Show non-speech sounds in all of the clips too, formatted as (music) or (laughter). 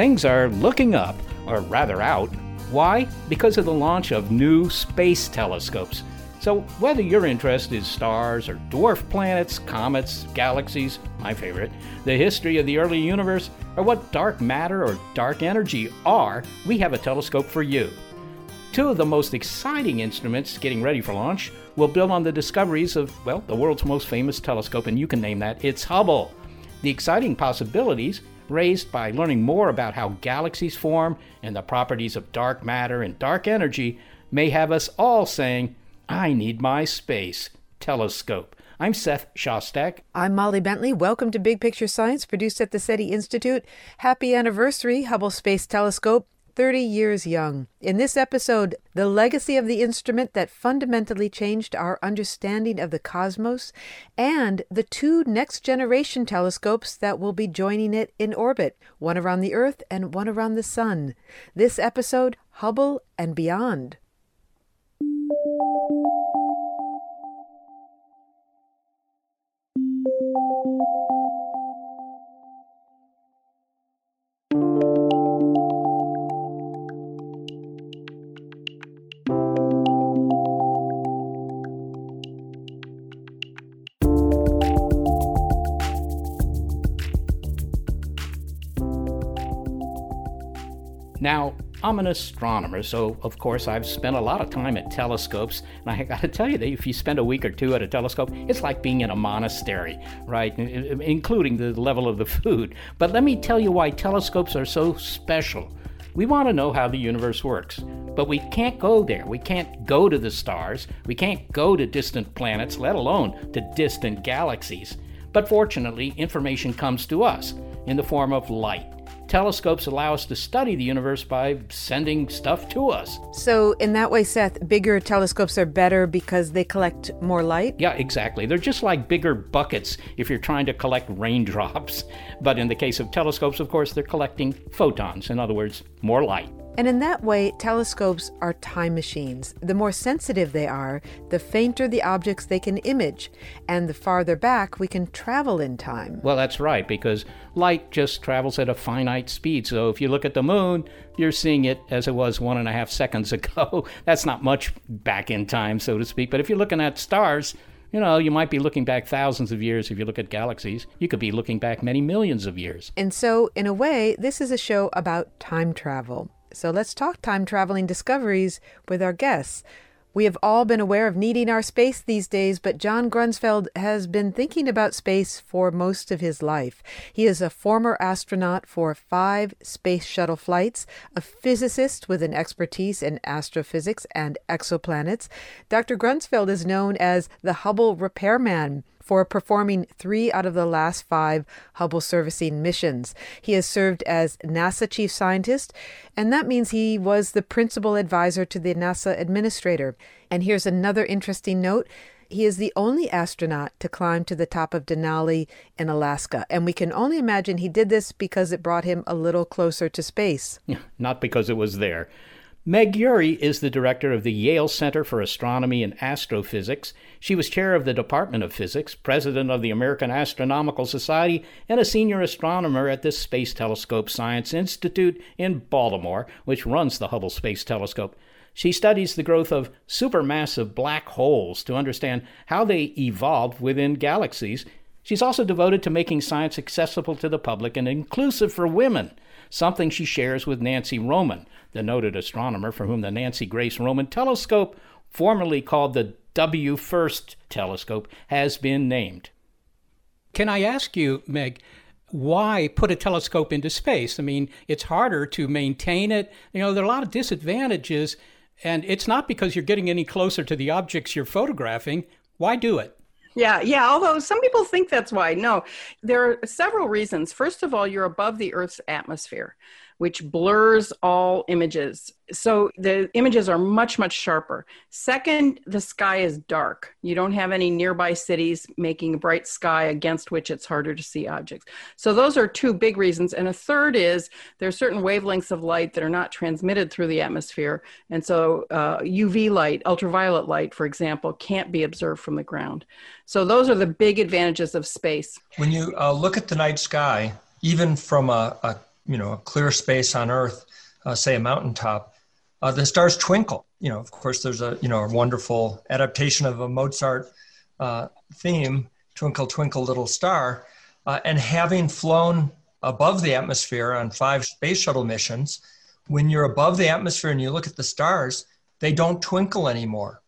Things are looking up, or rather out. Why? Because of the launch of new space telescopes. So, whether your interest is stars or dwarf planets, comets, galaxies, my favorite, the history of the early universe, or what dark matter or dark energy are, we have a telescope for you. Two of the most exciting instruments getting ready for launch will build on the discoveries of, well, the world's most famous telescope, and you can name that. It's Hubble. The exciting possibilities raised by learning more about how galaxies form and the properties of dark matter and dark energy may have us all saying, I need my space telescope. I'm Seth Shostak. I'm Molly Bentley. Welcome to Big Picture Science, produced at the SETI Institute. Happy anniversary, Hubble Space Telescope. 30 years young. In this episode, the legacy of the instrument that fundamentally changed our understanding of the cosmos, and the two next generation telescopes that will be joining it in orbit, one around the Earth and one around the Sun. This episode, Hubble and Beyond. Now, I'm an astronomer, so of course I've spent a lot of time at telescopes, and I gotta tell you that if you spend a week or two at a telescope, it's like being in a monastery, right? Including the level of the food. But let me tell you why telescopes are so special. We want to know how the universe works, but we can't go there. We can't go to the stars. We can't go to distant planets, let alone to distant galaxies. But fortunately, information comes to us in the form of light telescopes allow us to study the universe by sending stuff to us. So, in that way, Seth, bigger telescopes are better because they collect more light? Yeah, exactly. They're just like bigger buckets if you're trying to collect (laughs) raindrops. But in the case of telescopes, of course, they're collecting photons, in other words, more light. And in that way, telescopes are time machines. The more sensitive they are, the fainter the objects they can image, and the farther back we can travel in time. Well, that's right, because light just travels at a finite speed. So if you look at the moon, you're seeing it as it was one and a half (laughs) seconds ago. that's not much back in time, so to speak. But if you're looking at stars, you know, you might be looking back thousands of years if you look at galaxies. You could be looking back many millions of years. And so, in a way, this is a show about time travel. So let's talk time traveling discoveries with our guests. We have all been aware of needing our space these days, but John Grunsfeld has been thinking about space for most of his life. He is a former astronaut for five space shuttle flights, a physicist with an expertise in astrophysics and exoplanets. Dr. Grunsfeld is known as the Hubble repairman for performing three out of the last five Hubble servicing missions. He has served as NASA chief scientist, and that means he was the principal advisor to the NASA administrator. And here's another interesting note. He is the only astronaut to climb to the top of Denali in Alaska, and we can only imagine he did this because it brought him a little closer to space. Not because it was there. Meg Urry is the director of the Yale Center for Astronomy and Astrophysics. She was chair of the Department of Physics, president of the American Astronomical Society, and a senior astronomer at the Space Telescope Science Institute in Baltimore, which runs the Hubble Space Telescope. She studies the growth of supermassive black holes to understand how they evolved within galaxies. She's also devoted to making science accessible to the public and inclusive for women, something she shares with Nancy Roman, the noted astronomer for whom the Nancy Grace Roman telescope, formerly called the WFIRST telescope, has been named. Can I ask you, Meg, why put a telescope into space? I mean, it's harder to maintain it. You know, there are a lot of disadvantages, and it's not because you're getting any closer to the objects you're photographing. Why do it? Yeah, yeah. Although some people think that's why. No, there are several reasons. First of all, you're above the Earth's atmosphere which blurs all images. So the images are much, much sharper. Second, the sky is dark. You don't have any nearby cities making a bright sky against which it's harder to see objects. So those are two big reasons. And a third is there are certain wavelengths of light that are not transmitted through the atmosphere. And so uh, UV light, ultraviolet light, for example, can't be observed from the ground. So those are the big advantages of space. When you uh, look at the night sky, even from a, a you know a clear space on Earth, uh, say a mountaintop, uh, the stars twinkle. You know, of course, there's a you know a wonderful adaptation of a Mozart uh, theme, "Twinkle Twinkle Little Star," uh, and having flown above the atmosphere on five space shuttle missions, when you're above the atmosphere and you look at the stars, they don't twinkle anymore.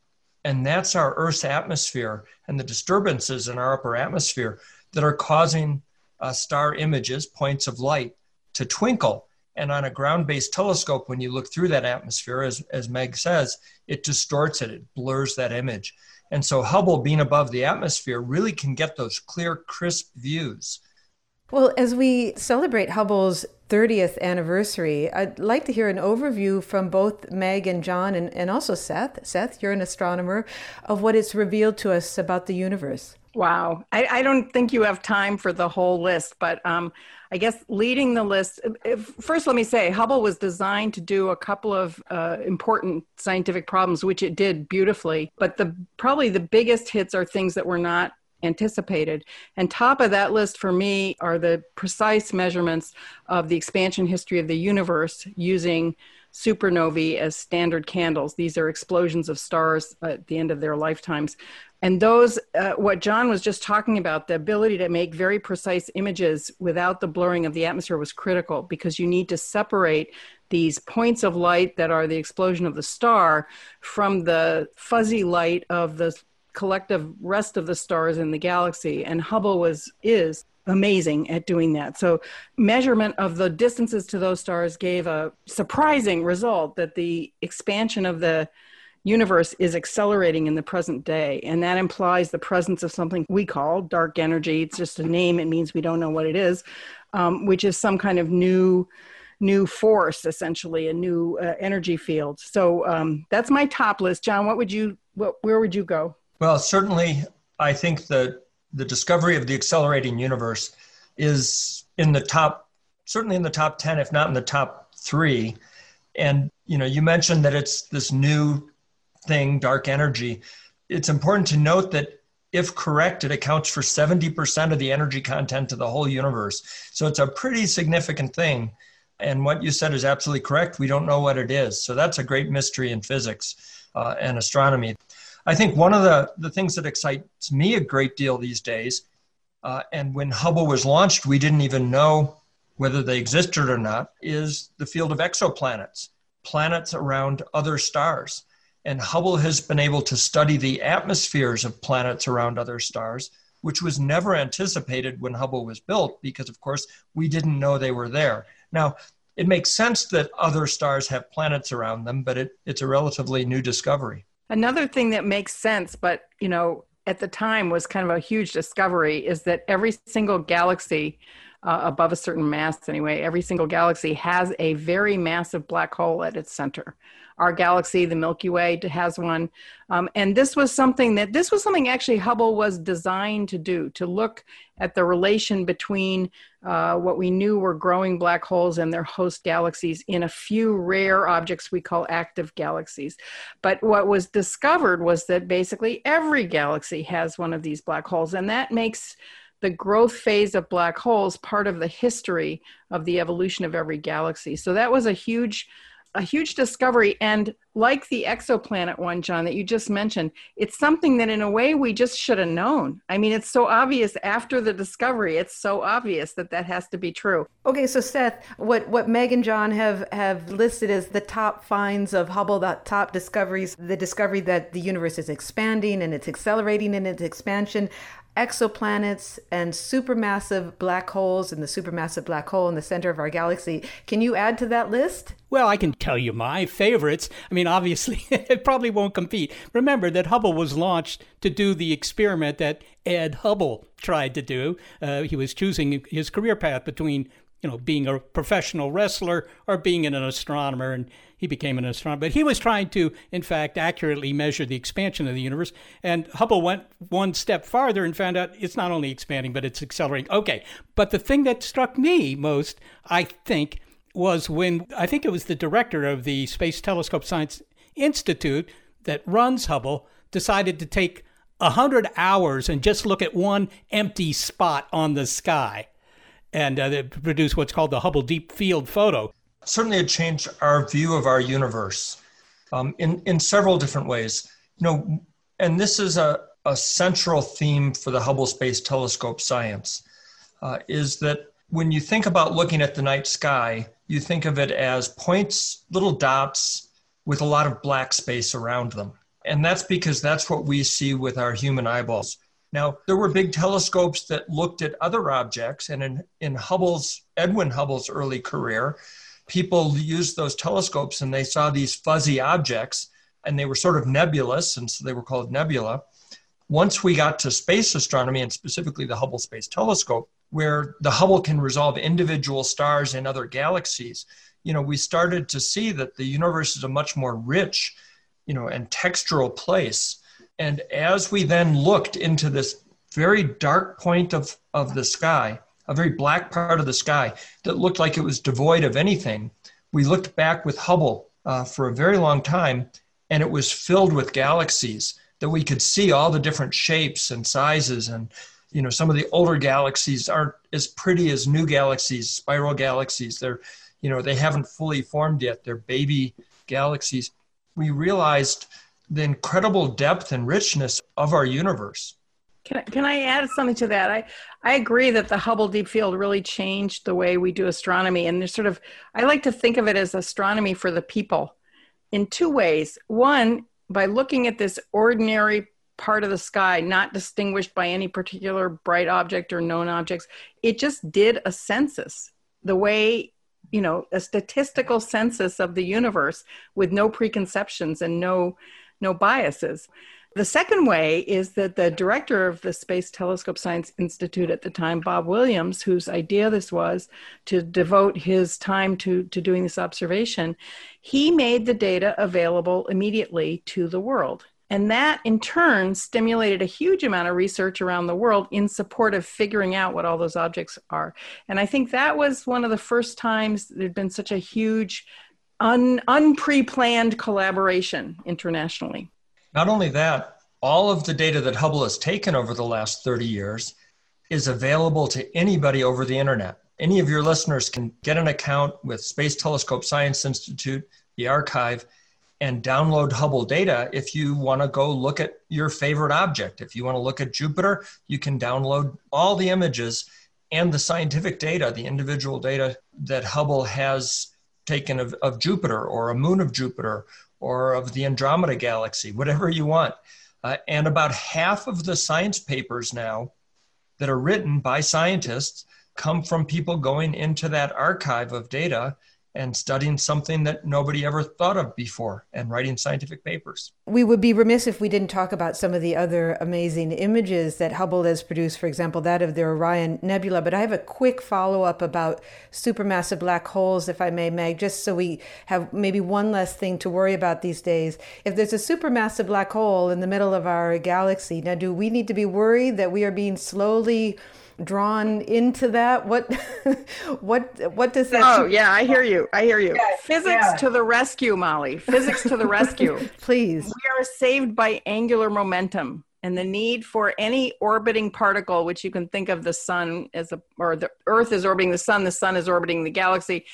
And that's our Earth's atmosphere and the disturbances in our upper atmosphere that are causing uh, star images, points of light, to twinkle. And on a ground based telescope, when you look through that atmosphere, as, as Meg says, it distorts it, it blurs that image. And so Hubble, being above the atmosphere, really can get those clear, crisp views. Well, as we celebrate Hubble's 30th anniversary, I'd like to hear an overview from both Meg and John, and, and also Seth. Seth, you're an astronomer, of what it's revealed to us about the universe. Wow. I, I don't think you have time for the whole list, but um, I guess leading the list, first let me say Hubble was designed to do a couple of uh, important scientific problems, which it did beautifully. But the probably the biggest hits are things that were not anticipated. And top of that list for me are the precise measurements of the expansion history of the universe using supernovae as standard candles. These are explosions of stars at the end of their lifetimes. And those, uh, what John was just talking about, the ability to make very precise images without the blurring of the atmosphere was critical because you need to separate these points of light that are the explosion of the star from the fuzzy light of the collective rest of the stars in the galaxy. And Hubble was, is amazing at doing that. So, measurement of the distances to those stars gave a surprising result that the expansion of the universe is accelerating in the present day. And that implies the presence of something we call dark energy. It's just a name, it means we don't know what it is, um, which is some kind of new new force essentially a new uh, energy field so um, that's my top list john what would you what, where would you go well certainly i think that the discovery of the accelerating universe is in the top certainly in the top 10 if not in the top 3 and you know you mentioned that it's this new thing, dark energy, it's important to note that if correct, it accounts for 70% of the energy content of the whole universe. So it's a pretty significant thing. And what you said is absolutely correct. We don't know what it is. So that's a great mystery in physics uh, and astronomy. I think one of the, the things that excites me a great deal these days, uh, and when Hubble was launched, we didn't even know whether they existed or not, is the field of exoplanets, planets around other stars. And Hubble has been able to study the atmospheres of planets around other stars, which was never anticipated when Hubble was built because, of course, we didn't know they were there. Now, it makes sense that other stars have planets around them, but it, it's a relatively new discovery. Another thing that makes sense, but you know, at the time was kind of a huge discovery, is that every single galaxy uh, above a certain mass anyway, every single galaxy has a very massive black hole at its center our galaxy, the Milky Way, has one. Um, and this was something that this was something actually Hubble was designed to do to look at the relation between uh, what we knew were growing black holes and their host galaxies in a few rare objects we call active galaxies. But what was discovered was that basically every galaxy has one of these black holes, and that makes the growth phase of black holes part of the history of the evolution of every galaxy. So that was a huge a huge discovery and like the exoplanet one john that you just mentioned it's something that in a way we just should have known i mean it's so obvious after the discovery it's so obvious that that has to be true okay so seth what what meg and john have have listed as the top finds of hubble top discoveries the discovery that the universe is expanding and it's accelerating in its expansion exoplanets and supermassive black holes and the supermassive black hole in the center of our galaxy. Can you add to that list? Well, I can tell you my favorites. I mean, obviously, (laughs) it probably won't compete. Remember that Hubble was launched to do the experiment that Ed Hubble tried to do. Uh, he was choosing his career path between you know, being a professional wrestler or being an astronomer, and he became an astronomer. But he was trying to, in fact, accurately measure the expansion of the universe. And Hubble went one step farther and found out it's not only expanding, but it's accelerating. Okay, but the thing that struck me most, I think, was when I think it was the director of the Space Telescope Science Institute that runs Hubble decided to take 100 hours and just look at one empty spot on the sky and uh, produce what's called the Hubble Deep Field Photo. Certainly, it changed our view of our universe um, in in several different ways. You know, and this is a, a central theme for the Hubble Space Telescope science uh, is that when you think about looking at the night sky, you think of it as points, little dots with a lot of black space around them. And that's because that's what we see with our human eyeballs. Now, there were big telescopes that looked at other objects, and in, in Hubble's, Edwin Hubble's early career, people used those telescopes and they saw these fuzzy objects, and they were sort of nebulous, and so they were called nebula. Once we got to space astronomy, and specifically the Hubble Space Telescope, where the Hubble can resolve individual stars in other galaxies, you know, we started to see that the universe is a much more rich, you know, and textural place and as we then looked into this very dark point of, of the sky, a very black part of the sky that looked like it was devoid of anything, we looked back with Hubble uh, for a very long time, and it was filled with galaxies that we could see all the different shapes and sizes. And, you know, some of the older galaxies aren't as pretty as new galaxies, spiral galaxies. They're, you know, they haven't fully formed yet. They're baby galaxies. We realized the incredible depth and richness of our universe. Can I, can I add something to that? I, I agree that the Hubble Deep Field really changed the way we do astronomy. And there's sort of, I like to think of it as astronomy for the people in two ways. One, by looking at this ordinary part of the sky, not distinguished by any particular bright object or known objects, it just did a census. The way, you know, a statistical census of the universe with no preconceptions and no no biases. The second way is that the director of the Space Telescope Science Institute at the time, Bob Williams, whose idea this was to devote his time to, to doing this observation, he made the data available immediately to the world. And that in turn stimulated a huge amount of research around the world in support of figuring out what all those objects are. And I think that was one of the first times there'd been such a huge un, unpre-planned collaboration internationally. Not only that, all of the data that Hubble has taken over the last 30 years is available to anybody over the internet. Any of your listeners can get an account with Space Telescope Science Institute, the archive, and download Hubble data if you want to go look at your favorite object. If you want to look at Jupiter, you can download all the images and the scientific data, the individual data that Hubble has taken of, of Jupiter or a moon of Jupiter or of the Andromeda galaxy, whatever you want. Uh, and about half of the science papers now that are written by scientists come from people going into that archive of data and studying something that nobody ever thought of before and writing scientific papers. We would be remiss if we didn't talk about some of the other amazing images that Hubble has produced, for example, that of the Orion Nebula. But I have a quick follow up about supermassive black holes, if I may, Meg, just so we have maybe one less thing to worry about these days. If there's a supermassive black hole in the middle of our galaxy, now do we need to be worried that we are being slowly drawn into that? What (laughs) what what does that? Oh yeah, I hear you. I hear you. Yes, Physics yeah. to the rescue, Molly. Physics to the rescue. (laughs) Please. We are saved by angular momentum and the need for any orbiting particle, which you can think of the sun as a, or the Earth is orbiting the sun, the sun is orbiting the galaxy.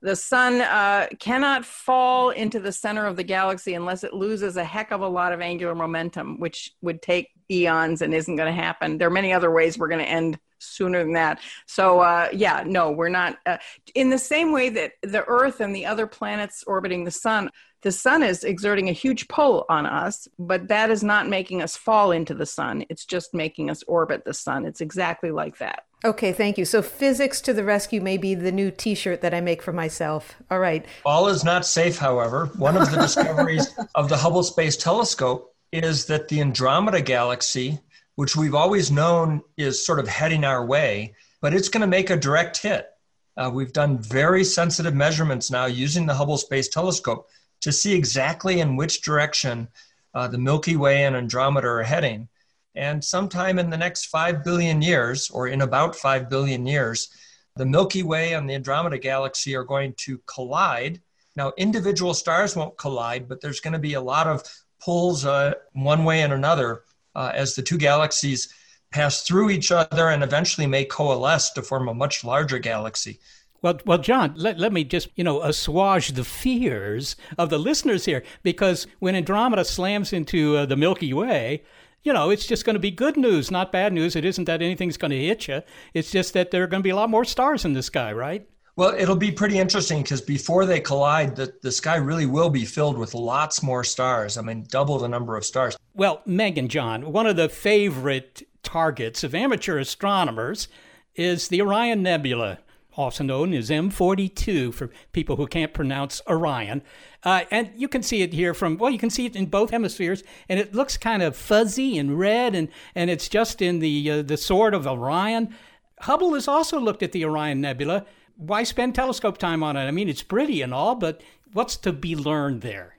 The sun uh, cannot fall into the center of the galaxy unless it loses a heck of a lot of angular momentum, which would take eons and isn't going to happen. There are many other ways we're going to end sooner than that. So, uh, yeah, no, we're not. Uh, in the same way that the Earth and the other planets orbiting the sun, the sun is exerting a huge pull on us, but that is not making us fall into the sun. It's just making us orbit the sun. It's exactly like that. Okay, thank you. So, physics to the rescue may be the new t shirt that I make for myself. All right. All is not safe, however. One of the discoveries (laughs) of the Hubble Space Telescope is that the Andromeda Galaxy which we've always known is sort of heading our way, but it's going to make a direct hit. Uh, we've done very sensitive measurements now using the Hubble Space Telescope to see exactly in which direction uh, the Milky Way and Andromeda are heading. And sometime in the next 5 billion years, or in about 5 billion years, the Milky Way and the Andromeda Galaxy are going to collide. Now, individual stars won't collide, but there's going to be a lot of pulls uh, one way and another uh, as the two galaxies pass through each other and eventually may coalesce to form a much larger galaxy. Well, well, John, let, let me just, you know, assuage the fears of the listeners here, because when Andromeda slams into uh, the Milky Way, you know, it's just going to be good news, not bad news. It isn't that anything's going to hit you. It's just that there are going to be a lot more stars in the sky, right? Well, it'll be pretty interesting because before they collide, the, the sky really will be filled with lots more stars. I mean, double the number of stars. Well, Meg and John, one of the favorite targets of amateur astronomers is the Orion Nebula, also known as M42 for people who can't pronounce Orion. Uh, and you can see it here from, well, you can see it in both hemispheres, and it looks kind of fuzzy and red, and, and it's just in the, uh, the sword of Orion. Hubble has also looked at the Orion Nebula why spend telescope time on it? I mean, it's pretty and all, but what's to be learned there?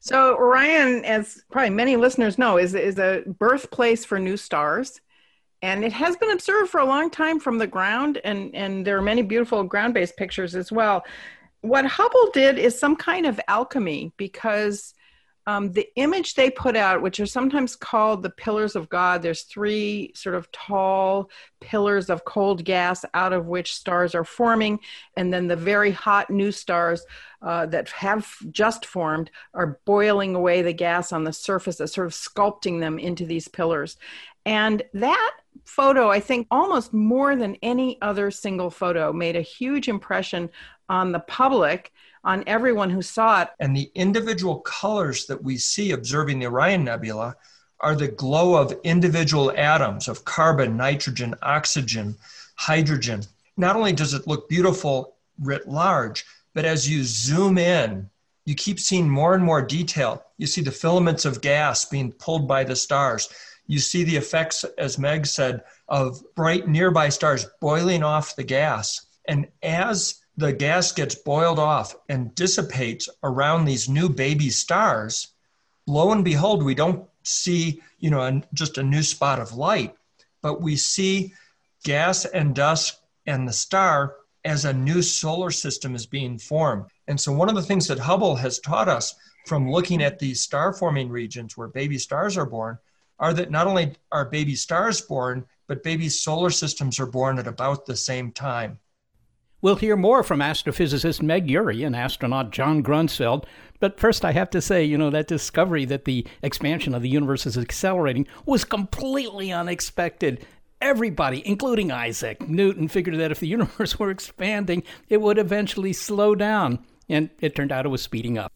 So Orion, as probably many listeners know, is is a birthplace for new stars, and it has been observed for a long time from the ground, and and there are many beautiful ground-based pictures as well. What Hubble did is some kind of alchemy because um, the image they put out, which are sometimes called the pillars of God, there's three sort of tall pillars of cold gas out of which stars are forming. And then the very hot new stars uh, that have just formed are boiling away the gas on the surface, sort of sculpting them into these pillars. And that photo, I think, almost more than any other single photo, made a huge impression on the public on everyone who saw it. And the individual colors that we see observing the Orion Nebula are the glow of individual atoms of carbon, nitrogen, oxygen, hydrogen. Not only does it look beautiful writ large, but as you zoom in, you keep seeing more and more detail. You see the filaments of gas being pulled by the stars. You see the effects, as Meg said, of bright nearby stars boiling off the gas. And as the gas gets boiled off and dissipates around these new baby stars, lo and behold, we don't see, you know, just a new spot of light, but we see gas and dust and the star as a new solar system is being formed. And so, one of the things that Hubble has taught us from looking at these star forming regions where baby stars are born are that not only are baby stars born, but baby solar systems are born at about the same time. We'll hear more from astrophysicist Meg Urry and astronaut John Grunsfeld. But first, I have to say, you know, that discovery that the expansion of the universe is accelerating was completely unexpected. Everybody, including Isaac Newton, figured that if the (laughs) universe were expanding, it would eventually slow down. And it turned out it was speeding up.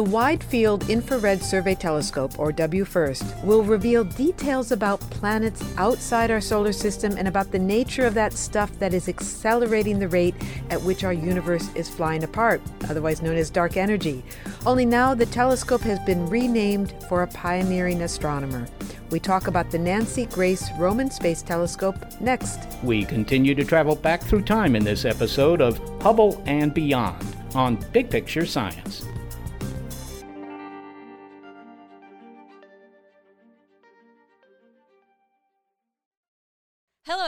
The Wide Field Infrared Survey Telescope, or WFIRST, will reveal details about planets outside our solar system and about the nature of that stuff that is accelerating the rate at which our universe is flying apart, otherwise known as dark energy. Only now the telescope has been renamed for a pioneering astronomer. We talk about the Nancy Grace Roman Space Telescope next. We continue to travel back through time in this episode of Hubble and Beyond on Big Picture Science.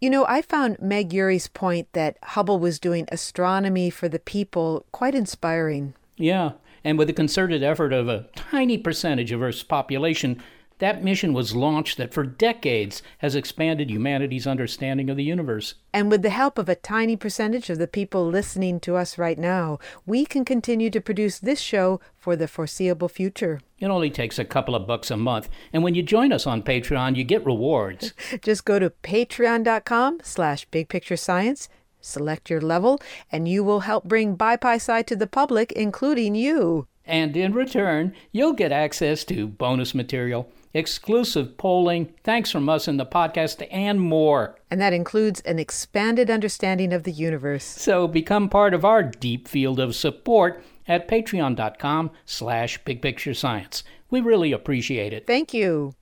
You know, I found Meg Urry's point that Hubble was doing astronomy for the people quite inspiring. Yeah, and with the concerted effort of a tiny percentage of Earth's population, that mission was launched that for decades has expanded humanity's understanding of the universe. And with the help of a tiny percentage of the people listening to us right now, we can continue to produce this show for the foreseeable future. It only takes a couple of bucks a month, and when you join us on Patreon, you get rewards. (laughs) Just go to patreon.com slash bigpicturescience Select your level, and you will help bring BiPi to the public, including you. And in return, you'll get access to bonus material, exclusive polling, thanks from us in the podcast, and more. And that includes an expanded understanding of the universe. So become part of our deep field of support at patreon.com slash bigpicturescience. We really appreciate it. Thank you.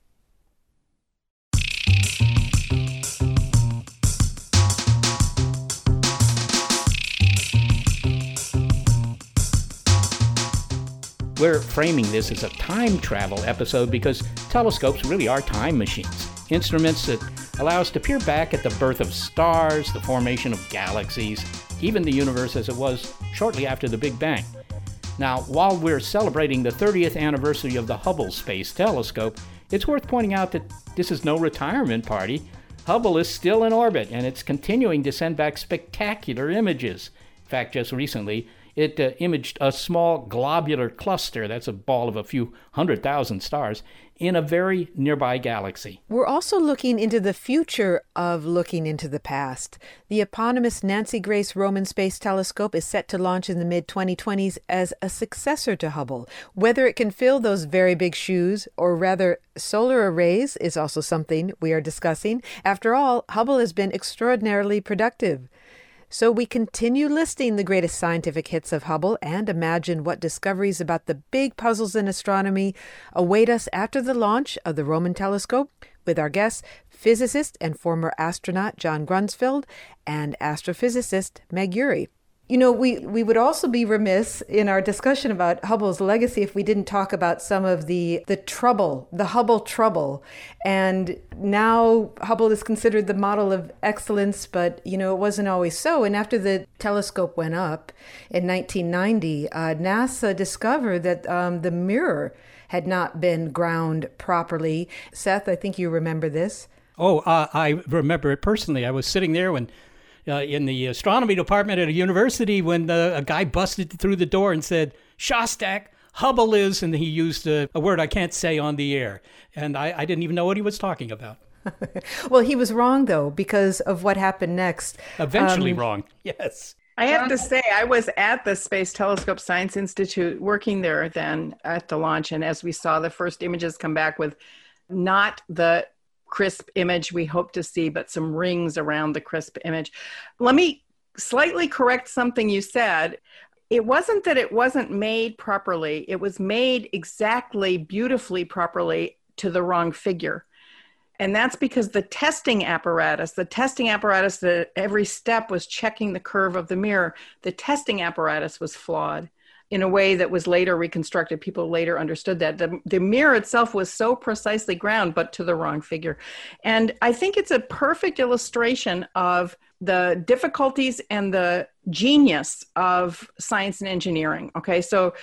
We're framing this as a time travel episode because telescopes really are time machines, instruments that allow us to peer back at the birth of stars, the formation of galaxies, even the universe as it was shortly after the Big Bang. Now, while we're celebrating the 30th anniversary of the Hubble Space Telescope, it's worth pointing out that this is no retirement party. Hubble is still in orbit and it's continuing to send back spectacular images. In fact, just recently, it uh, imaged a small globular cluster, that's a ball of a few hundred thousand stars, in a very nearby galaxy. We're also looking into the future of looking into the past. The eponymous Nancy Grace Roman Space Telescope is set to launch in the mid 2020s as a successor to Hubble. Whether it can fill those very big shoes, or rather, solar arrays, is also something we are discussing. After all, Hubble has been extraordinarily productive. So we continue listing the greatest scientific hits of Hubble and imagine what discoveries about the big puzzles in astronomy await us after the launch of the Roman telescope with our guests, physicist and former astronaut John Grunsfeld and astrophysicist Meg Urry. You know, we, we would also be remiss in our discussion about Hubble's legacy if we didn't talk about some of the, the trouble, the Hubble trouble. And now Hubble is considered the model of excellence, but, you know, it wasn't always so. And after the telescope went up in 1990, uh, NASA discovered that um, the mirror had not been ground properly. Seth, I think you remember this. Oh, uh, I remember it personally. I was sitting there when uh, in the astronomy department at a university when uh, a guy busted through the door and said, Shostak, Hubble is, and he used a, a word I can't say on the air. And I, I didn't even know what he was talking about. (laughs) well, he was wrong, though, because of what happened next. Eventually um, wrong, (laughs) yes. I have to say, I was at the Space Telescope Science Institute working there then at the launch. And as we saw the first images come back with not the crisp image we hope to see, but some rings around the crisp image. Let me slightly correct something you said. It wasn't that it wasn't made properly, it was made exactly beautifully properly to the wrong figure. And that's because the testing apparatus, the testing apparatus that every step was checking the curve of the mirror, the testing apparatus was flawed in a way that was later reconstructed. People later understood that. The, the mirror itself was so precisely ground, but to the wrong figure. And I think it's a perfect illustration of the difficulties and the genius of science and engineering. Okay, so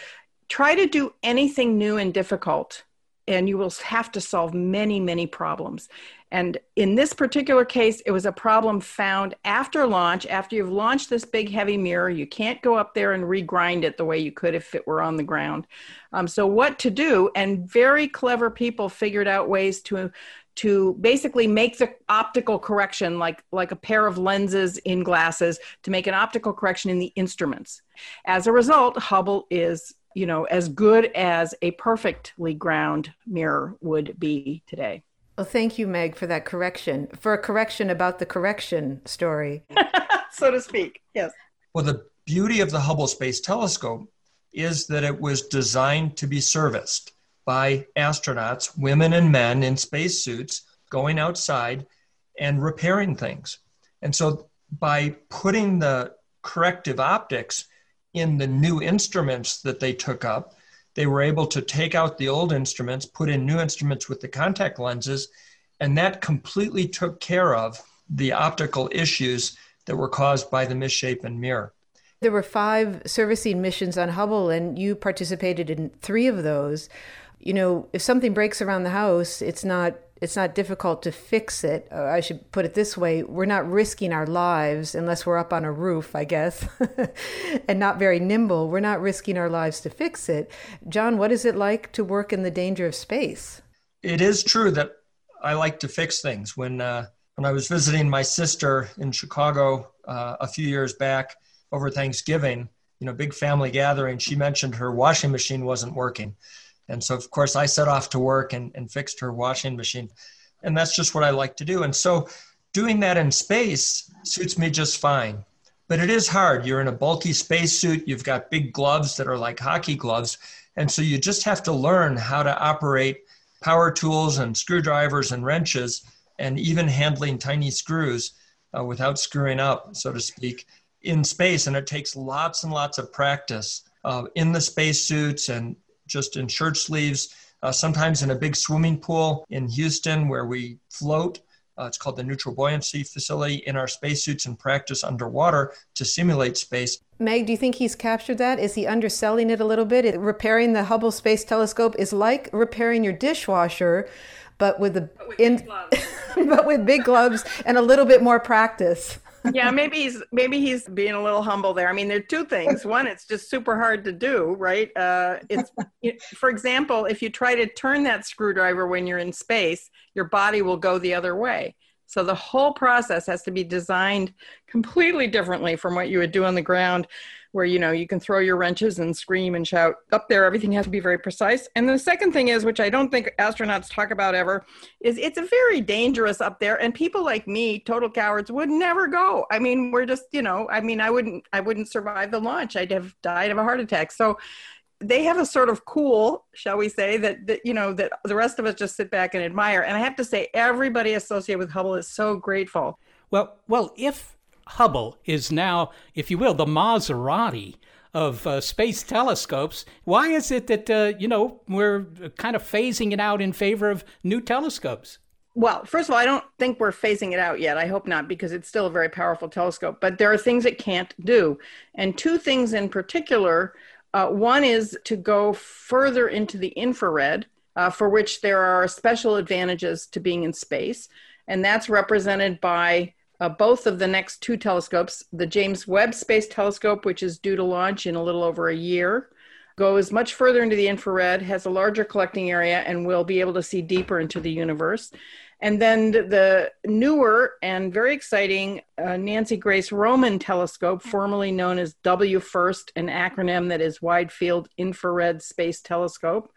try to do anything new and difficult and you will have to solve many, many problems. And in this particular case, it was a problem found after launch. After you've launched this big heavy mirror, you can't go up there and regrind it the way you could if it were on the ground. Um, so, what to do? And very clever people figured out ways to to basically make the optical correction like like a pair of lenses in glasses to make an optical correction in the instruments as a result hubble is you know, as good as a perfectly ground mirror would be today. Well, thank you, Meg, for that correction. For a correction about the correction story. (laughs) so to speak, yes. Well, the beauty of the Hubble Space Telescope is that it was designed to be serviced by astronauts, women and men in spacesuits, going outside and repairing things. And so by putting the corrective optics in the new instruments that they took up, they were able to take out the old instruments, put in new instruments with the contact lenses, and that completely took care of the optical issues that were caused by the misshapen mirror. There were five servicing missions on Hubble, and you participated in three of those. You know, if something breaks around the house, it's not it's not difficult to fix it. Uh, I should put it this way we're not risking our lives unless we're up on a roof, I guess, (laughs) and not very nimble. We're not risking our lives to fix it. John, what is it like to work in the danger of space? It is true that I like to fix things. When, uh, when I was visiting my sister in Chicago uh, a few years back over Thanksgiving, you know, big family gathering, she mentioned her washing machine wasn't working. And so, of course, I set off to work and, and fixed her washing machine. And that's just what I like to do. And so, doing that in space suits me just fine. But it is hard. You're in a bulky spacesuit, you've got big gloves that are like hockey gloves. And so, you just have to learn how to operate power tools and screwdrivers and wrenches and even handling tiny screws uh, without screwing up, so to speak, in space. And it takes lots and lots of practice uh, in the spacesuits and just in shirt sleeves, uh, sometimes in a big swimming pool in Houston where we float. Uh, it's called the neutral buoyancy facility in our spacesuits and practice underwater to simulate space. Meg, do you think he's captured that? Is he underselling it a little bit? It, repairing the Hubble Space Telescope is like repairing your dishwasher, but with the but with, in, (laughs) but with big gloves and a little bit more practice yeah, maybe he's maybe he's being a little humble there. I mean, there are two things. One, it's just super hard to do, right? Uh, it's for example, if you try to turn that screwdriver when you're in space, your body will go the other way. So the whole process has to be designed completely differently from what you would do on the ground where you know you can throw your wrenches and scream and shout. Up there everything has to be very precise. And the second thing is which i don't think astronauts talk about ever is it's very dangerous up there. And people like me total cowards would never go. I mean we're just you know i mean i wouldn't i wouldn't survive the launch. I'd have died of a heart attack. So they have a sort of cool shall we say that, that you know that the rest of us just sit back and admire. And i have to say everybody associated with hubble is so grateful. Well well if Hubble is now, if you will, the Maserati of uh, space telescopes. Why is it that, uh, you know, we're kind of phasing it out in favor of new telescopes? Well, first of all, I don't think we're phasing it out yet. I hope not, because it's still a very powerful telescope. But there are things it can't do. And two things in particular uh, one is to go further into the infrared, uh, for which there are special advantages to being in space. And that's represented by uh, both of the next two telescopes, the James Webb Space Telescope, which is due to launch in a little over a year, goes much further into the infrared, has a larger collecting area, and will be able to see deeper into the universe. And then the newer and very exciting uh, Nancy Grace Roman telescope, formerly known as WFIRST, an acronym that is Wide Field Infrared Space Telescope,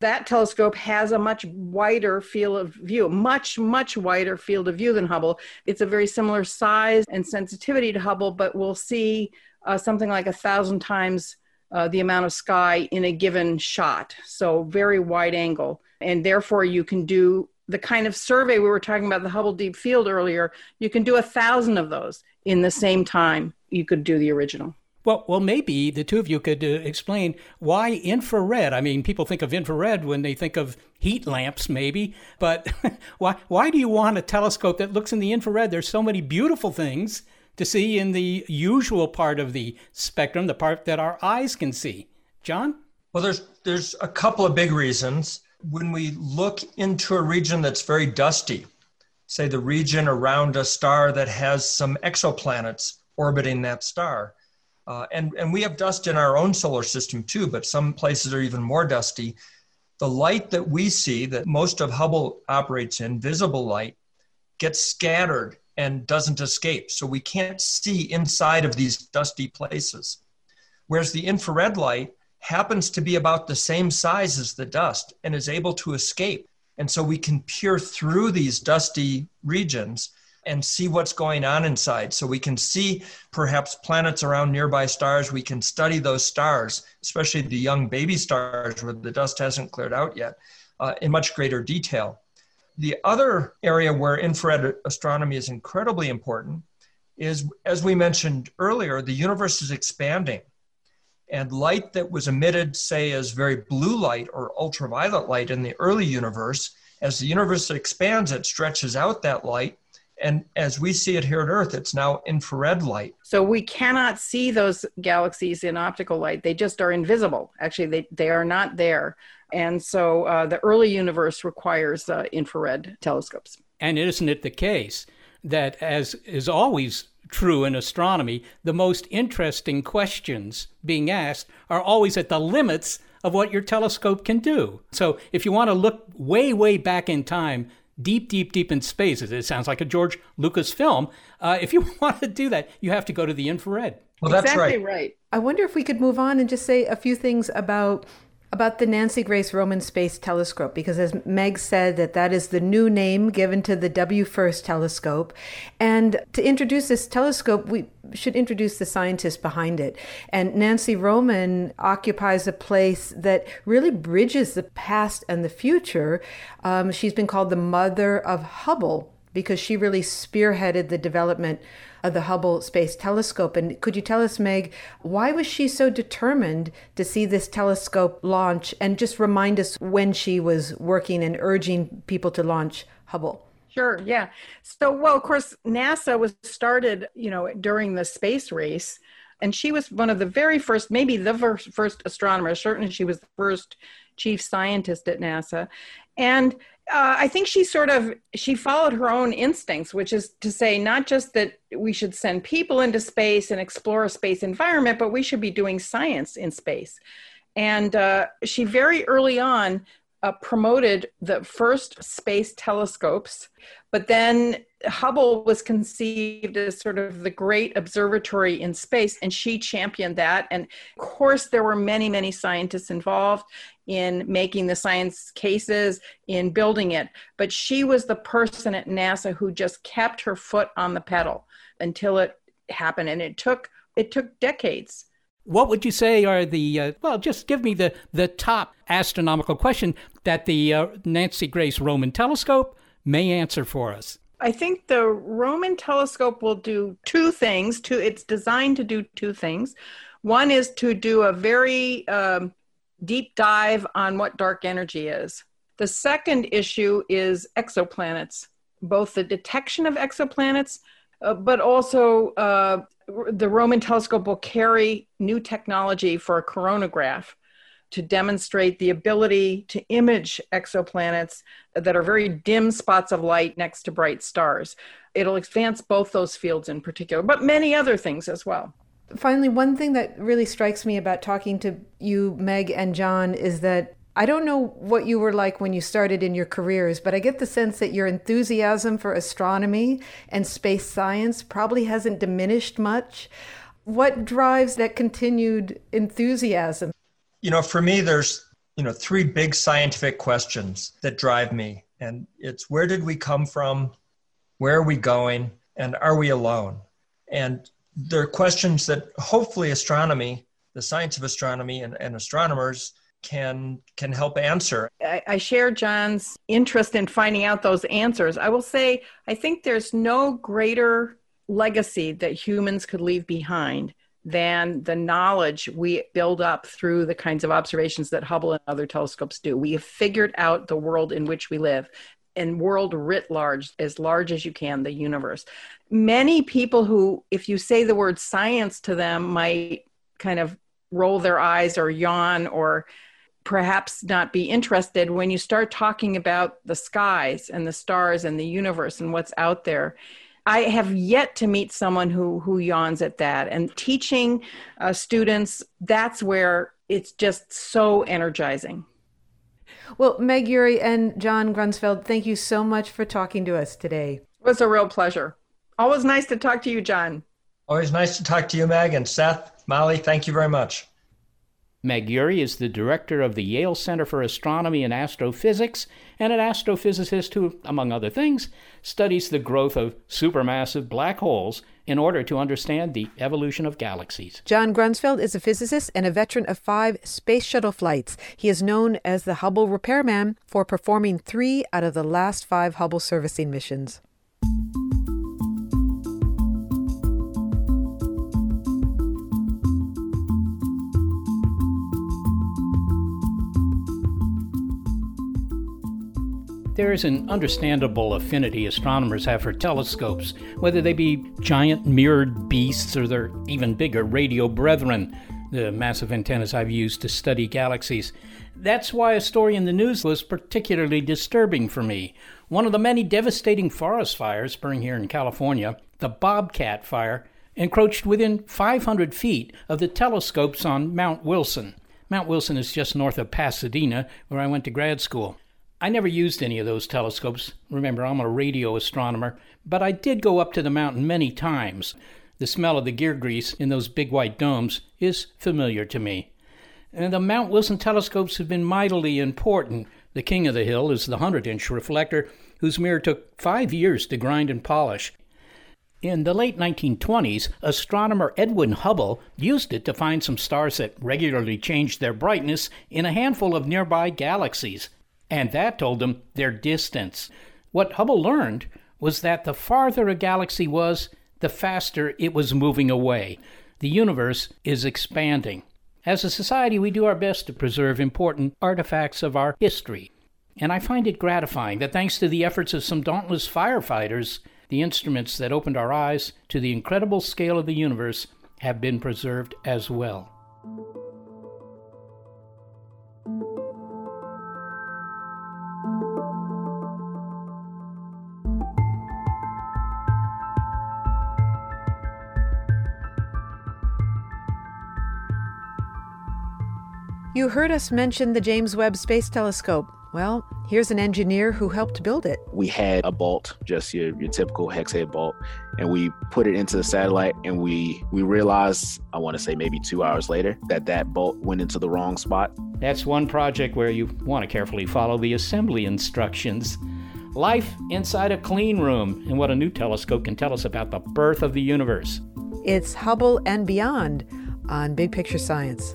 that telescope has a much wider field of view, much, much wider field of view than Hubble. It's a very similar size and sensitivity to Hubble, but we'll see uh, something like a thousand times uh, the amount of sky in a given shot. So, very wide angle. And therefore, you can do the kind of survey we were talking about the Hubble Deep Field earlier, you can do a thousand of those in the same time you could do the original. Well, well, maybe the two of you could uh, explain why infrared. I mean, people think of infrared when they think of heat lamps, maybe, but (laughs) why why do you want a telescope that looks in the infrared? There's so many beautiful things to see in the usual part of the spectrum, the part that our eyes can see. John? Well, there's there's a couple of big reasons. When we look into a region that's very dusty, say the region around a star that has some exoplanets orbiting that star, uh, and, and we have dust in our own solar system too, but some places are even more dusty. The light that we see, that most of Hubble operates in, visible light, gets scattered and doesn't escape. So we can't see inside of these dusty places. Whereas the infrared light happens to be about the same size as the dust and is able to escape. And so we can peer through these dusty regions and see what's going on inside. So we can see perhaps planets around nearby stars. We can study those stars, especially the young baby stars where the dust hasn't cleared out yet, uh, in much greater detail. The other area where infrared astronomy is incredibly important is, as we mentioned earlier, the universe is expanding. And light that was emitted, say, as very blue light or ultraviolet light in the early universe, as the universe expands, it stretches out that light. And as we see it here at Earth, it's now infrared light. So we cannot see those galaxies in optical light. They just are invisible. Actually, they, they are not there. And so uh, the early universe requires uh, infrared telescopes. And isn't it the case that, as is always true in astronomy, the most interesting questions being asked are always at the limits of what your telescope can do. So if you want to look way, way back in time, deep, deep, deep in space, it sounds like a George Lucas film. Uh, if you (laughs) want to do that, you have to go to the infrared. Well, that's exactly right. right. I wonder if we could move on and just say a few things about about the Nancy Grace Roman Space Telescope because as Meg said that that is the new name given to the WFIRST telescope. And to introduce this telescope we should introduce the scientist behind it. And Nancy Roman occupies a place that really bridges the past and the future. Um, she's been called the mother of Hubble because she really spearheaded the development of the Hubble Space Telescope. And could you tell us, Meg, why was she so determined to see this telescope launch and just remind us when she was working and urging people to launch Hubble? Sure, yeah. So, well, of course, NASA was started, you know, during the space race. And she was one of the very first, maybe the first, astronomer. Certainly, she was the first chief scientist at NASA. And uh, I think she sort of she followed her own instincts, which is to say not just that we should send people into space and explore a space environment, but we should be doing science in space. And uh, she very early on uh, promoted the first space telescopes, but then Hubble was conceived as sort of the great observatory in space, and she championed that. And of course, there were many, many scientists involved in making the science cases, in building it. But she was the person at NASA who just kept her foot on the pedal until it happened. And it took it took decades. What would you say are the uh, well? Just give me the the top astronomical question that the uh, Nancy Grace Roman Telescope may answer for us. I think the Roman telescope will do two things. Two, it's designed to do two things. One is to do a very um, deep dive on what dark energy is. The second issue is exoplanets, both the detection of exoplanets, uh, but also uh, the Roman telescope will carry new technology for a coronagraph to demonstrate the ability to image exoplanets that are very dim spots of light next to bright stars. It'll advance both those fields in particular, but many other things as well. Finally, one thing that really strikes me about talking to you, Meg and John, is that I don't know what you were like when you started in your careers, but I get the sense that your enthusiasm for astronomy and space science probably hasn't diminished much. What drives that continued enthusiasm? You know, for me, there's, you know, three big scientific questions that drive me. And it's where did we come from? Where are we going? And are we alone? And they're questions that hopefully astronomy, the science of astronomy and, and astronomers can can help answer. I, I share John's interest in finding out those answers. I will say I think there's no greater legacy that humans could leave behind than the knowledge we build up through the kinds of observations that Hubble and other telescopes do. We have figured out the world in which we live and world writ large, as large as you can, the universe. Many people who, if you say the word science to them, might kind of roll their eyes or yawn or perhaps not be interested when you start talking about the skies and the stars and the universe and what's out there I have yet to meet someone who who yawns at that. And teaching uh, students, that's where it's just so energizing. Well, Meg Urry and John Grunsfeld, thank you so much for talking to us today. It was a real pleasure. Always nice to talk to you, John. Always nice to talk to you, Meg and Seth, Molly. Thank you very much. Meg is the director of the Yale Center for Astronomy and Astrophysics and an astrophysicist who, among other things, studies the growth of supermassive black holes in order to understand the evolution of galaxies. John Grunsfeld is a physicist and a veteran of five space shuttle flights. He is known as the Hubble repairman for performing three out of the last five Hubble servicing missions. There is an understandable affinity astronomers have for telescopes, whether they be giant mirrored beasts or their even bigger radio brethren, the massive antennas I've used to study galaxies. That's why a story in the news was particularly disturbing for me. One of the many devastating forest fires burning here in California, the Bobcat Fire, encroached within 500 feet of the telescopes on Mount Wilson. Mount Wilson is just north of Pasadena, where I went to grad school. I never used any of those telescopes. Remember, I'm a radio astronomer, but I did go up to the mountain many times. The smell of the gear grease in those big white domes is familiar to me. And the Mount Wilson telescopes have been mightily important. The king of the hill is the 100 inch reflector, whose mirror took five years to grind and polish. In the late 1920s, astronomer Edwin Hubble used it to find some stars that regularly changed their brightness in a handful of nearby galaxies and that told them their distance. What Hubble learned was that the farther a galaxy was, the faster it was moving away. The universe is expanding. As a society, we do our best to preserve important artifacts of our history. And I find it gratifying that thanks to the efforts of some dauntless firefighters, the instruments that opened our eyes to the incredible scale of the universe have been preserved as well. You heard us mention the James Webb Space Telescope. Well, here's an engineer who helped build it. We had a bolt, just your, your typical hex head bolt, and we put it into the satellite and we we realized, I want to say maybe 2 hours later, that that bolt went into the wrong spot. That's one project where you want to carefully follow the assembly instructions. Life inside a clean room and what a new telescope can tell us about the birth of the universe. It's Hubble and Beyond on Big Picture Science.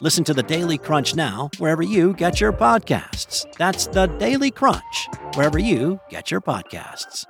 Listen to the Daily Crunch now, wherever you get your podcasts. That's the Daily Crunch, wherever you get your podcasts.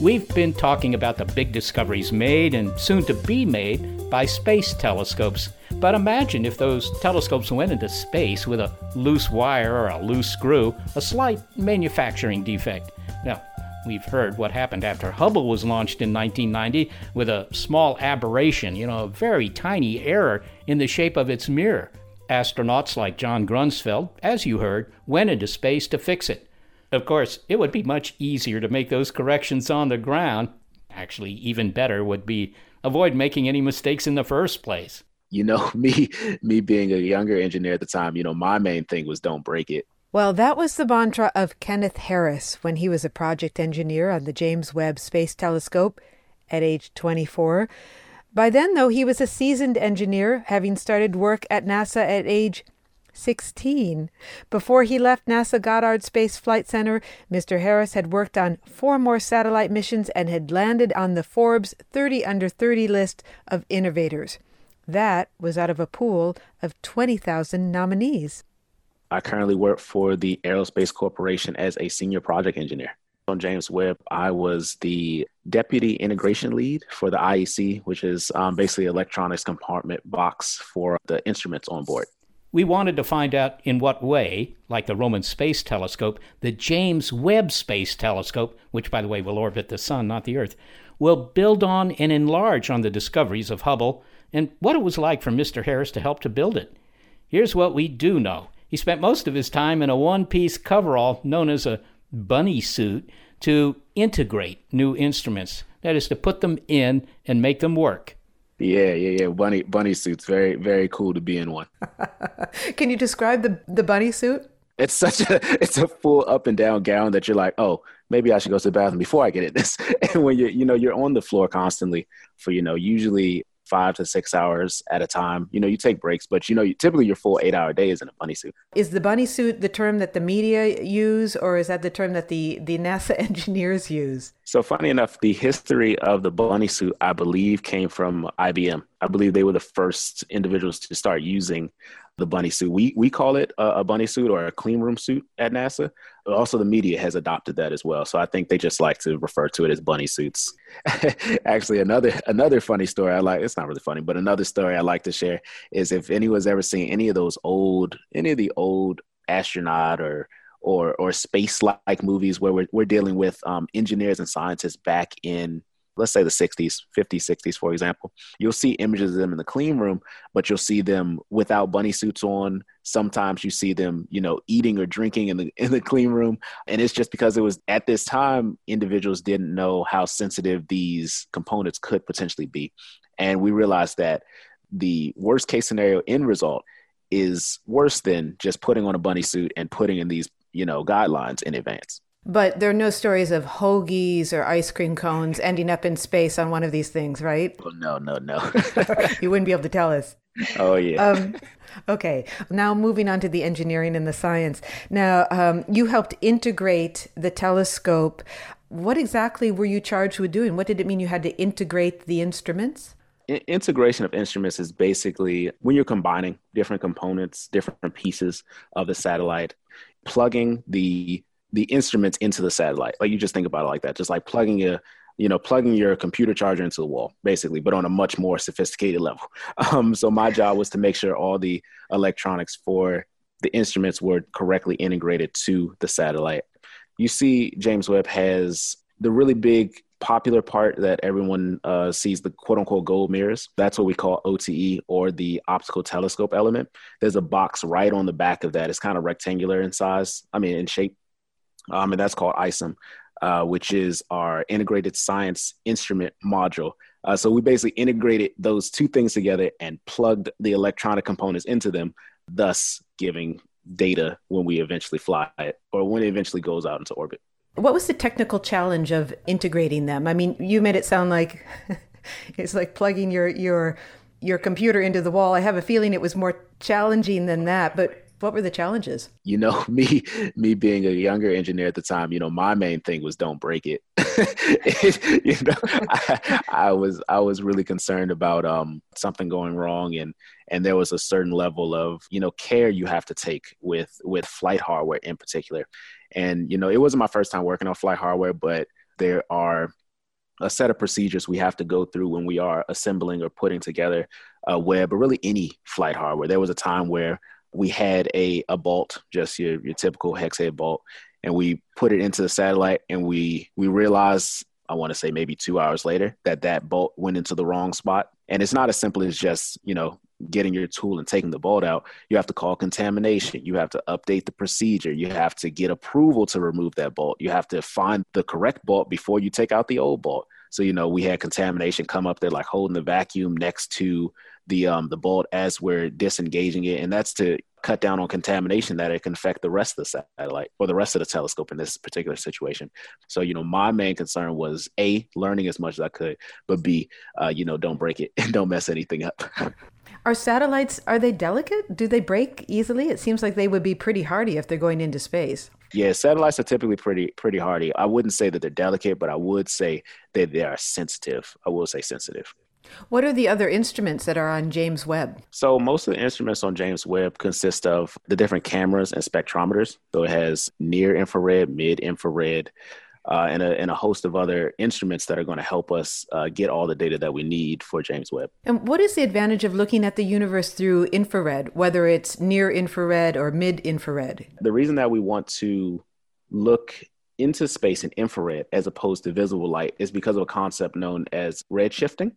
We've been talking about the big discoveries made and soon to be made by space telescopes. But imagine if those telescopes went into space with a loose wire or a loose screw, a slight manufacturing defect. Now, We've heard what happened after Hubble was launched in 1990 with a small aberration, you know, a very tiny error in the shape of its mirror. Astronauts like John Grunsfeld, as you heard, went into space to fix it. Of course, it would be much easier to make those corrections on the ground. Actually, even better would be avoid making any mistakes in the first place. You know, (laughs) me me being a younger engineer at the time, you know, my main thing was don't break it. Well, that was the mantra of Kenneth Harris when he was a project engineer on the James Webb Space Telescope at age 24. By then, though, he was a seasoned engineer, having started work at NASA at age 16. Before he left NASA Goddard Space Flight Center, Mr. Harris had worked on four more satellite missions and had landed on the Forbes 30 under 30 list of innovators. That was out of a pool of 20,000 nominees. I currently work for the Aerospace Corporation as a senior project engineer. On James Webb, I was the deputy integration lead for the IEC, which is um, basically electronics compartment box for the instruments on board. We wanted to find out in what way, like the Roman Space Telescope, the James Webb Space Telescope, which by the way will orbit the Sun, not the Earth, will build on and enlarge on the discoveries of Hubble, and what it was like for Mr. Harris to help to build it. Here's what we do know he spent most of his time in a one piece coverall known as a bunny suit to integrate new instruments. That is, to put them in and make them work. Yeah, yeah, yeah. Bunny bunny suits. Very, very cool to be in one. (laughs) Can you describe the the bunny suit? It's such a it's a full up and down gown that you're like, oh, maybe I should go to the bathroom before I get in this. (laughs) And when you you know you're on the floor constantly for you know usually five to six hours at a time. You know, you take breaks, but you know, you, typically your full eight hour day is in a bunny suit. Is the bunny suit the term that the media use, or is that the term that the, the NASA (laughs) engineers use? So, funny enough, the history of the bunny suit, I believe, came from IBM. I believe they were the first individuals to start using the bunny suit. We we call it a, a, bunny suit or a clean room suit at NASA. Also, the media has adopted that as well. So I think they just like to refer to it as bunny suits. (laughs) Actually, another another funny story I like. It's not really funny, but another story I like to share is if anyone's ever seen any of those old any of the old astronaut or or or space like movies where we're we're dealing with um, engineers and scientists back in let's say the 60s 50s 60s for example you'll see images of them in the clean room but you'll see them without bunny suits on. Sometimes you see them you know eating or drinking in the (laughs) in the clean room. And it's just because it was at this time individuals didn't know how sensitive these components could potentially be. And we realized that the worst case scenario end result is worse than just putting on a bunny suit and putting in these you know guidelines in advance but there are no stories of hoagies or ice cream cones ending up in space on one of these things, right? Oh, no, no, no. (laughs) you wouldn't be able to tell us. Oh, yeah. Um, okay. Now, moving on to the engineering and the science. Now, um, you helped integrate the telescope. What exactly were you charged with doing? What did it mean you had to integrate the instruments? integration of instruments is basically when you're combining different components, different pieces of the satellite, plugging the the instruments into the satellite. Like you just think about it like that, just like plugging a you know, plugging your computer charger into the wall, basically, but on a much more sophisticated level. (laughs) Um, so my job was to make sure all the electronics for the instruments were correctly integrated to the satellite. You see, James Webb has the really big popular part that everyone uh, sees the quote unquote gold mirrors. That's what we call OTE or the optical telescope element. There's a box right on the back of that. It's kind of rectangular in size, I mean, in shape um, and that's called ISIM, uh, which is our integrated science instrument module. Uh, so we basically integrated those two things together and plugged the electronic components into them, thus giving data when we eventually fly it or when it eventually goes out into orbit. What was the technical challenge of integrating them? I mean, you made it sound like (laughs) it's like plugging your your your computer into the wall. I have a feeling it was more challenging than that, but what were the challenges? You know, (laughs) me me being a younger engineer at the time, you know, my main thing was don't break it. (laughs) you know, I, I, was I was really concerned about um, something going wrong, and and there was a certain level of you know care you have to take with with flight hardware in particular. And you know, it wasn't my first time working on flight hardware, but there are a set of procedures we have to go through when we are assembling or putting together a Webb or really any flight hardware. There was a time where we had a, a bolt, just your, your typical hex head bolt. and we put it into the satellite, and we we realized I want to say maybe two hours later that that bolt went into the wrong spot. And it's not as simple as just, you know, getting your tool and taking the bolt out. You have to call contamination. You have to update the procedure. You have to get approval to remove that bolt. You have to find the correct bolt before you take out the old bolt. So, you know, we had contamination come up there, like holding the vacuum next to the um the bolt as we're disengaging it. And that's to cut down on contamination that it can affect the rest of the satellite or the rest of the telescope in this particular situation. So, you know, my main concern was A, learning as much as I could, but B, uh, you know, don't break it (laughs) and don't mess anything up. Are satellites are they delicate? Do they break easily? It seems like they would be pretty hardy if they're going into space. Yeah, satellites are typically pretty pretty hardy. I wouldn't say that they're delicate, but I would say that they are sensitive. I will say sensitive. What are the other instruments that are on James Webb? So most of the instruments on James Webb consist of the different cameras and spectrometers. So it has near infrared, mid infrared, uh, and, a, and a host of other instruments that are going to help us uh, get all the data that we need for James Webb. And what is the advantage of looking at the universe through infrared, whether it's near infrared or mid infrared? The reason that we want to look into space in infrared as opposed to visible light is because of a concept known as redshifting.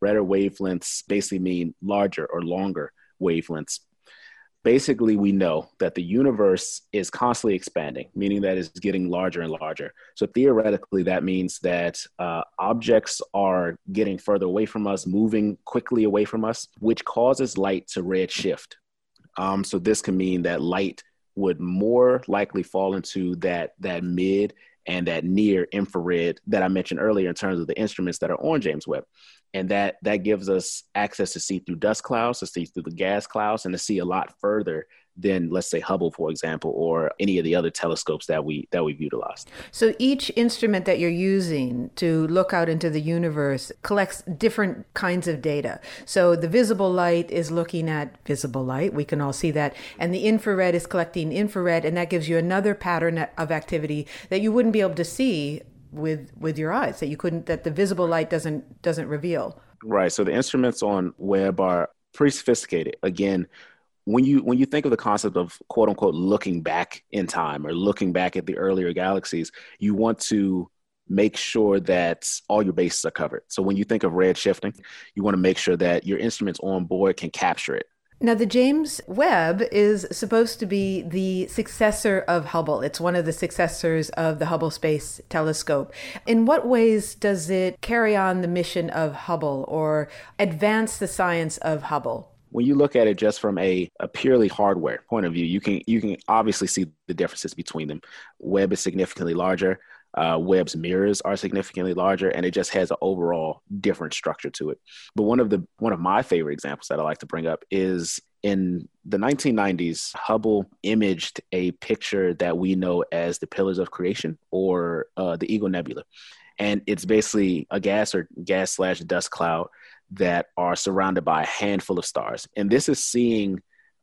Redder wavelengths basically mean larger or longer wavelengths. Basically we know that the universe is constantly expanding meaning that it's getting larger and larger. So theoretically that means that uh, objects are getting further away from us moving quickly away from us which causes light to redshift um, so this can mean that light would more likely fall into that that mid and that near infrared that I mentioned earlier in terms of the instruments that are on James Webb. And that that gives us access to see through dust clouds, to see through the gas clouds, and to see a lot further than let's say Hubble, for example, or any of the other telescopes that we that we've utilized. So each instrument that you're using to look out into the universe collects different kinds of data. So the visible light is looking at visible light, we can all see that, and the infrared is collecting infrared, and that gives you another pattern of activity that you wouldn't be able to see with with your eyes that you couldn't that the visible light doesn't doesn't reveal. Right. So the instruments on Webb are pretty sophisticated. Again, when you when you think of the concept of quote unquote looking back in time or looking back at the earlier galaxies, you want to make sure that all your bases are covered. So when you think of red shifting, you want to make sure that your instruments on board can capture it. Now, the James Webb is supposed to be the successor of Hubble. It's one of the successors of the Hubble Space Telescope. In what ways does it carry on the mission of Hubble or advance the science of Hubble? when you look at it just from a, a purely hardware point of view, you can you can obviously see the differences between them. Webb is significantly larger. Uh, Webb's mirrors are significantly larger, and it just has an overall different structure to it. But one of the one of my favorite examples that I like to bring up is in the 1990s, Hubble imaged a picture that we know as the Pillars of Creation or uh, the Eagle Nebula, and it's basically a gas or gas slash dust cloud that are surrounded by a handful of stars. And this is seeing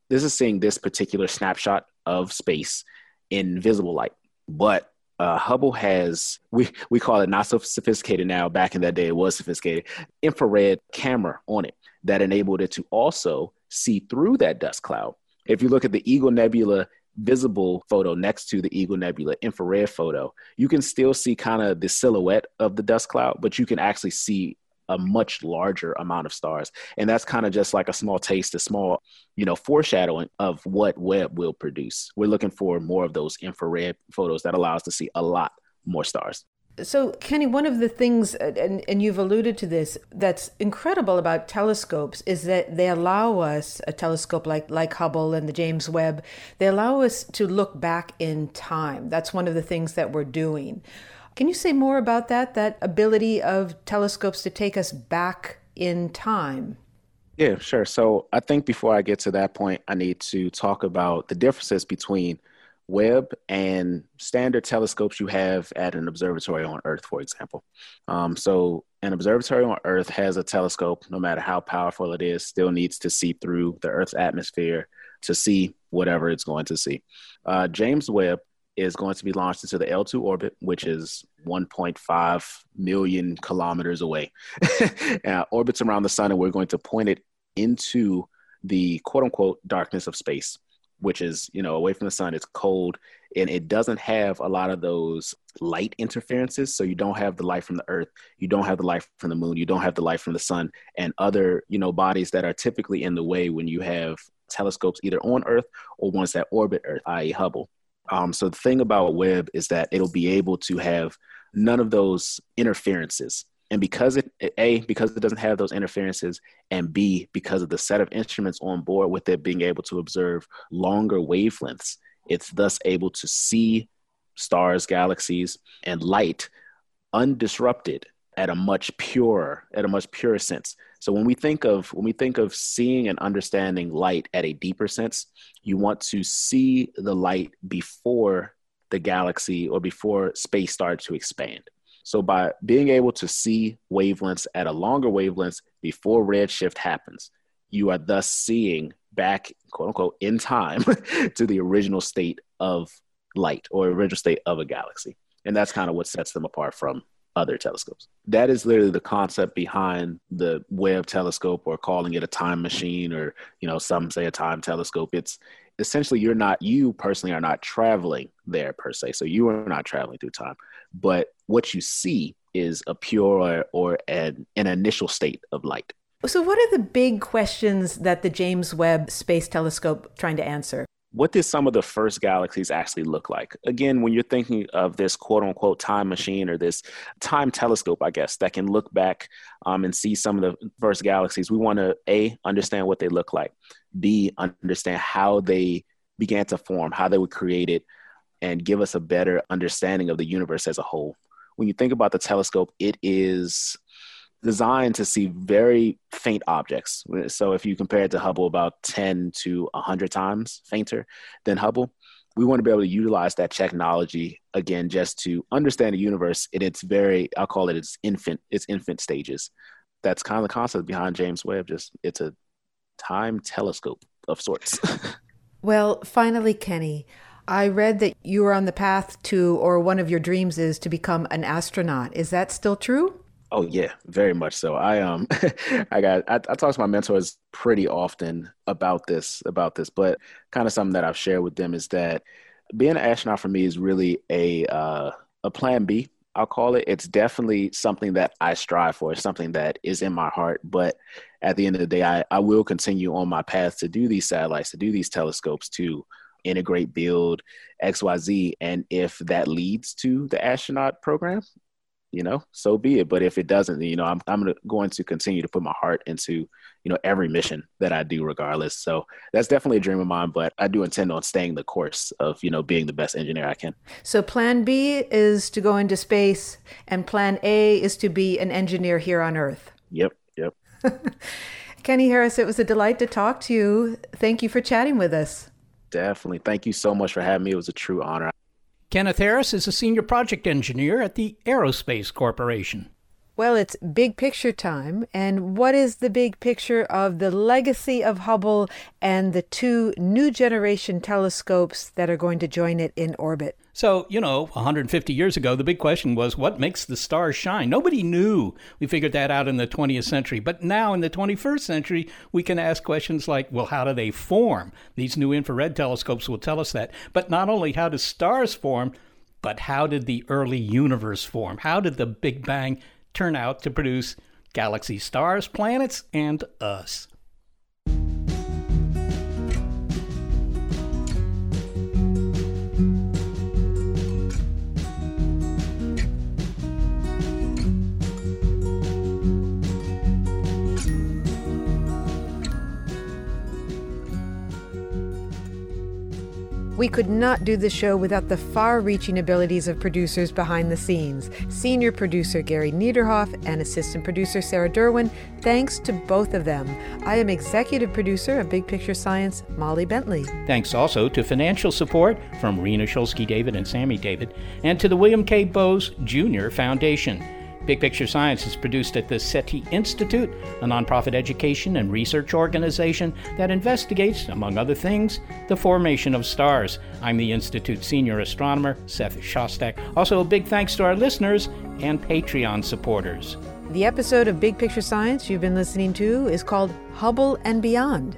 this is seeing this particular snapshot of space in visible light. But uh, Hubble has we we call it not so sophisticated now. Back in that day, it was sophisticated. Infrared camera on it that enabled it to also see through that dust cloud. If you look at the Eagle Nebula visible photo next to the Eagle Nebula infrared photo, you can still see kind of the silhouette of the dust cloud, but you can actually see a much larger amount of stars. And that's kind of just like a small taste, a small, you know, foreshadowing of what Webb will produce. We're looking for more of those infrared photos that allow us to see a lot more stars. So, Kenny, one of the things, and, and you've alluded to this, that's incredible about telescopes is that they allow us, a telescope like, like Hubble and the James Webb, they allow us to look back in time. That's one of the things that we're doing. Can you say more about that, that ability of telescopes to take us back in time? Yeah, sure. So I think before I get to that point, I need to talk about the differences between Webb and standard telescopes you have at an observatory on Earth, for example. Um, so, an observatory on Earth has a telescope, no matter how powerful it is, still needs to see through the Earth's atmosphere to see whatever it's going to see. Uh, James Webb is going to be launched into the L2 orbit, which is 1.5 million kilometers away. (laughs) uh, orbits around the sun, and we're going to point it into the quote unquote darkness of space. which is, you know, away from the sun, it's cold, and it doesn't have a lot of those light interferences. So you don't have the light from the earth, you don't have the light from the moon, you don't have the light from the sun, and other, you know, bodies that are typically in the way when you have telescopes either on Earth or ones that orbit Earth, i.e., Hubble. Um, so the thing about Webb is that it'll be able to have none of those interferences. And because it, A, because it doesn't have those interferences, and B, because of the set of instruments on board with it being able to observe longer wavelengths, it's thus able to see stars, galaxies, and light undisrupted at a much purer, at a much purer sense. So when we think of when we think of seeing and understanding light at a deeper sense, you want to see the light before the galaxy or before space starts to expand. So by being able to see wavelengths at a longer wavelengths before redshift happens, you are thus seeing back, quote unquote, in time (laughs) to the original state of light or original state of a galaxy. And that's kind of what sets them apart from other telescopes. That is literally the concept behind the Webb telescope or calling it a time machine or, you know, some say a time telescope. It's essentially you're not you personally are not traveling there per se. So you are not traveling through time. But what you see is a pure or, an, an initial state of light. So what are the big questions that the James Webb Space Telescope trying to answer? What did some of the first galaxies actually look like? Again, when you're thinking of this quote unquote time machine or this time telescope, I guess, that can look back um, and see some of the first galaxies, we want to A, understand what they look like, B, understand how they began to form, how they were created, and give us a better understanding of the universe as a whole. When you think about the telescope, it is designed to see very faint objects. So if you compare it to Hubble, about 10 to 100 times fainter than Hubble, we want to be able to utilize that technology again just to understand the universe in its very, I'll call it its infant, its infant stages. That's kind of the concept behind James Webb. Just it's a time telescope of sorts. (laughs) well, finally, Kenny, I read that you are on the path to, or one of your dreams is to become an astronaut. Is that still true? Oh yeah, very much so. I um, (laughs) I got I, I talk to my mentors pretty often about this about this, but kind of something that I've shared with them is that being an astronaut for me is really a uh, a plan B. I'll call it. It's definitely something that I strive for. It's something that is in my heart. But at the end of the day, I, I will continue on my path to do these satellites, to do these telescopes, to integrate, build XYZ. And if that leads to the astronaut program, you know, so be it. But if it doesn't, you know, I'm I'm going to continue to put my heart into, you know, every mission that I do, regardless. So that's definitely a dream of mine. But I do intend on staying the course of, you know, being the best engineer I can. So Plan B is to go into space, and Plan A is to be an engineer here on Earth. Yep. Yep. (laughs) Kenny Harris, it was a delight to talk to you. Thank you for chatting with us. Definitely. Thank you so much for having me. It was a true honor. Kenneth Harris is a senior project engineer at the Aerospace Corporation. Well, it's big picture time. And what is the big picture of the legacy of Hubble and the two new generation telescopes that are going to join it in orbit? So, you know, 150 years ago, the big question was what makes the stars shine? Nobody knew. We figured that out in the 20th century. But now in the 21st century, we can ask questions like, well, how do they form? These new infrared telescopes will tell us that. But not only how do stars form, but how did the early universe form? How did the Big Bang turn out to produce galaxy stars, planets, and us. We could not do the show without the far reaching abilities of producers behind the scenes senior producer Gary Niederhoff and assistant producer Sarah Derwin. Thanks to both of them. I am executive producer of Big Picture Science, Molly Bentley. Thanks also to financial support from Rena Shulsky David and Sammy David, and to the William K. Bowes Jr. Foundation. Big Picture Science is produced at the SETI Institute, a nonprofit education and research organization that investigates, among other things, the formation of stars. I'm the Institute's senior astronomer, Seth Shostak. Also, a big thanks to our listeners and Patreon supporters. The episode of Big Picture Science you've been listening to is called Hubble and Beyond.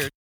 weird.